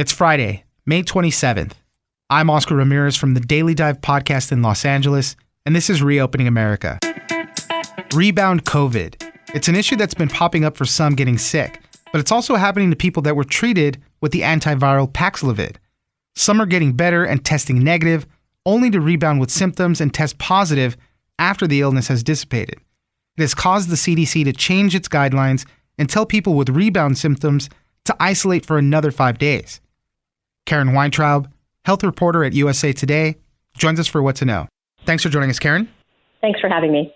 It's Friday, May 27th. I'm Oscar Ramirez from the Daily Dive podcast in Los Angeles, and this is Reopening America. Rebound COVID. It's an issue that's been popping up for some getting sick, but it's also happening to people that were treated with the antiviral Paxlovid. Some are getting better and testing negative, only to rebound with symptoms and test positive after the illness has dissipated. It has caused the CDC to change its guidelines and tell people with rebound symptoms to isolate for another five days. Karen Weintraub, health reporter at USA Today, joins us for What to Know. Thanks for joining us, Karen. Thanks for having me.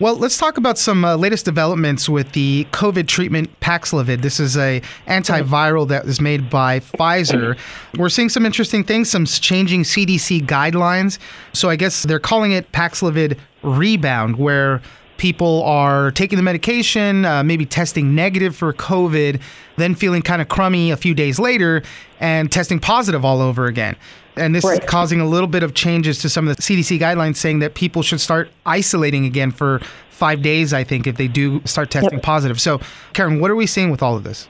Well, let's talk about some uh, latest developments with the COVID treatment Paxlovid. This is a antiviral that was made by Pfizer. We're seeing some interesting things, some changing CDC guidelines. So I guess they're calling it Paxlovid Rebound, where people are taking the medication, uh, maybe testing negative for COVID, then feeling kind of crummy a few days later and testing positive all over again. And this right. is causing a little bit of changes to some of the CDC guidelines saying that people should start isolating again for five days, I think, if they do start testing yep. positive. So, Karen, what are we seeing with all of this?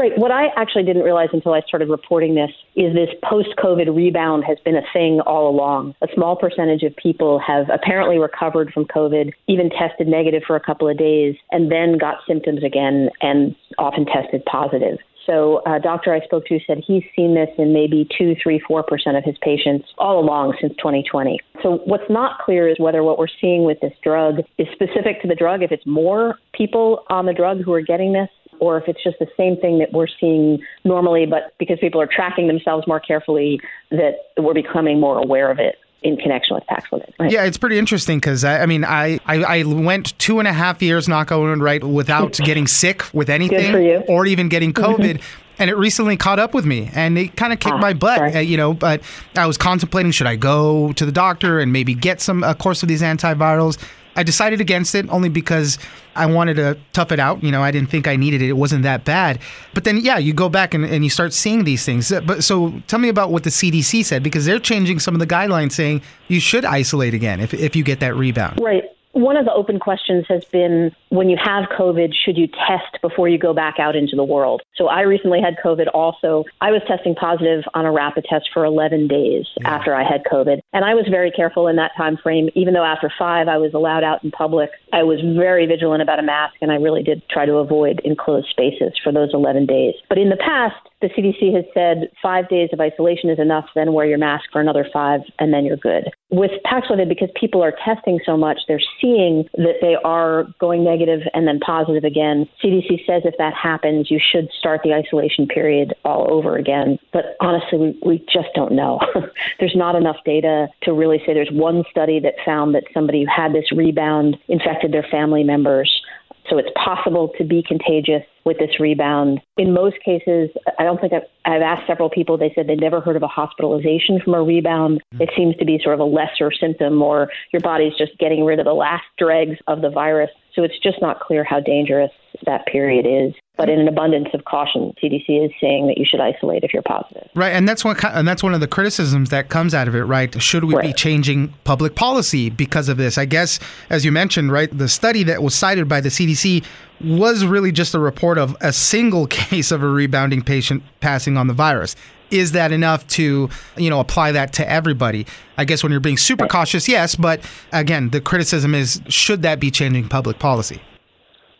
Right. What I actually didn't realize until I started reporting this is this post COVID rebound has been a thing all along. A small percentage of people have apparently recovered from COVID, even tested negative for a couple of days, and then got symptoms again and often tested positive. So, a doctor I spoke to said he's seen this in maybe two, three, four percent of his patients all along since 2020. So, what's not clear is whether what we're seeing with this drug is specific to the drug, if it's more people on the drug who are getting this, or if it's just the same thing that we're seeing normally, but because people are tracking themselves more carefully, that we're becoming more aware of it in connection with Paxlovid. Right? Yeah, it's pretty interesting because I, I, mean, I, I, I went two and a half years not going right without getting sick with anything or even getting mm-hmm. COVID. And it recently caught up with me, and it kind of kicked ah, my butt, uh, you know. But I was contemplating should I go to the doctor and maybe get some a course of these antivirals. I decided against it only because I wanted to tough it out. You know, I didn't think I needed it. It wasn't that bad. But then, yeah, you go back and, and you start seeing these things. Uh, but so tell me about what the CDC said because they're changing some of the guidelines saying you should isolate again if, if you get that rebound. Right. One of the open questions has been when you have COVID, should you test before you go back out into the world? So I recently had COVID also. I was testing positive on a rapid test for 11 days yeah. after I had COVID. And I was very careful in that time frame. Even though after five I was allowed out in public, I was very vigilant about a mask and I really did try to avoid enclosed spaces for those 11 days. But in the past, the CDC has said five days of isolation is enough, then wear your mask for another five, and then you're good. With Paxlovid, because people are testing so much, they're seeing that they are going negative and then positive again. CDC says if that happens, you should start the isolation period all over again. But honestly, we, we just don't know. there's not enough data to really say there's one study that found that somebody who had this rebound infected their family members. So it's possible to be contagious with this rebound. In most cases, I don't think I've, I've, asked several people, they said they'd never heard of a hospitalization from a rebound. Mm-hmm. It seems to be sort of a lesser symptom, or your body's just getting rid of the last dregs of the virus. So it's just not clear how dangerous that period is. But in an abundance of caution, CDC is saying that you should isolate if you're positive. Right, and that's one and that's one of the criticisms that comes out of it. Right, should we right. be changing public policy because of this? I guess, as you mentioned, right, the study that was cited by the CDC was really just a report of a single case of a rebounding patient passing on the virus is that enough to you know apply that to everybody i guess when you're being super cautious yes but again the criticism is should that be changing public policy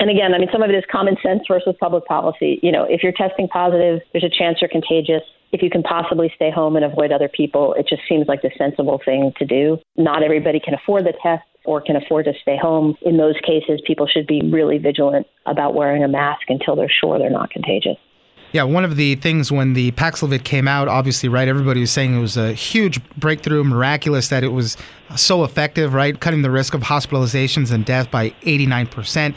And again, I mean, some of it is common sense versus public policy. You know, if you're testing positive, there's a chance you're contagious. If you can possibly stay home and avoid other people, it just seems like the sensible thing to do. Not everybody can afford the test or can afford to stay home. In those cases, people should be really vigilant about wearing a mask until they're sure they're not contagious. Yeah, one of the things when the Paxlovid came out, obviously, right, everybody was saying it was a huge breakthrough, miraculous that it was so effective, right, cutting the risk of hospitalizations and death by 89%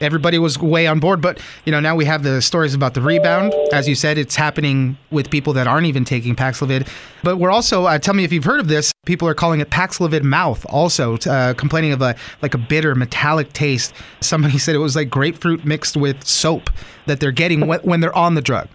everybody was way on board. But you know, now we have the stories about the rebound. As you said, it's happening with people that aren't even taking Paxlovid. But we're also uh, tell me if you've heard of this. People are calling it Paxlovid mouth, also uh, complaining of a like a bitter metallic taste. Somebody said it was like grapefruit mixed with soap that they're getting when, when they're on the drug.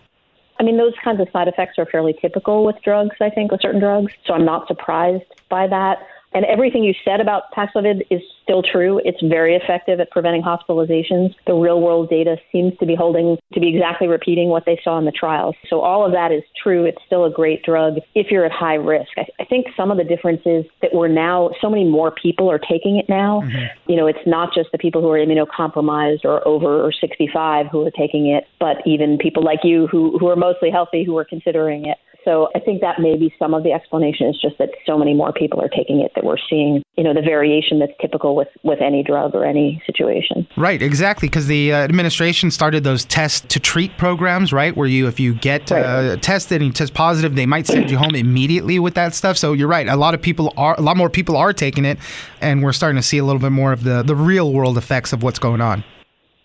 I mean, those kinds of side effects are fairly typical with drugs, I think, with certain drugs. So I'm not surprised by that. And everything you said about Paxlovid is still true. It's very effective at preventing hospitalizations. The real world data seems to be holding to be exactly repeating what they saw in the trials. So all of that is true. It's still a great drug if you're at high risk. I, I think some of the difference is that we're now so many more people are taking it now. Mm-hmm. You know, it's not just the people who are immunocompromised or over or 65 who are taking it, but even people like you who who are mostly healthy who are considering it. So I think that may be some of the explanation is just that so many more people are taking it that we're seeing, you know, the variation that's typical with, with any drug or any situation. Right, exactly. Because the uh, administration started those test to treat programs, right? Where you, if you get right. uh, tested and you test positive, they might send you home immediately with that stuff. So you're right. A lot of people are, a lot more people are taking it, and we're starting to see a little bit more of the, the real world effects of what's going on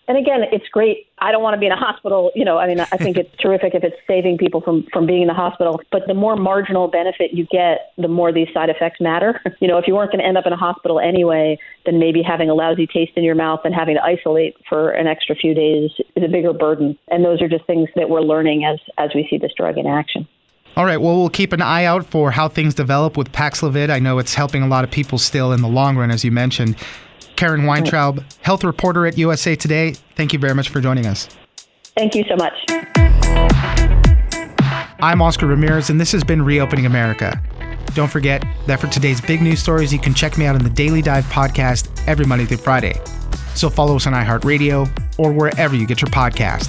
and again, it's great. I don't want to be in a hospital. You know, I mean, I think it's terrific if it's saving people from from being in the hospital. But the more marginal benefit you get, the more these side effects matter. You know, if you weren't going to end up in a hospital anyway, then maybe having a lousy taste in your mouth and having to isolate for an extra few days is a bigger burden. And those are just things that we're learning as as we see this drug in action. All right. Well, we'll keep an eye out for how things develop with Paxlovid. I know it's helping a lot of people still in the long run, as you mentioned. Karen Weintraub, health reporter at USA Today. Thank you very much for joining us. Thank you so much. I'm Oscar Ramirez, and this has been Reopening America. Don't forget that for today's big news stories, you can check me out on the Daily Dive podcast every Monday through Friday. So follow us on iHeartRadio or wherever you get your podcast.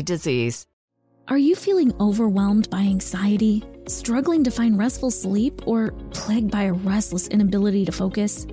disease. Are you feeling overwhelmed by anxiety, struggling to find restful sleep, or plagued by a restless inability to focus?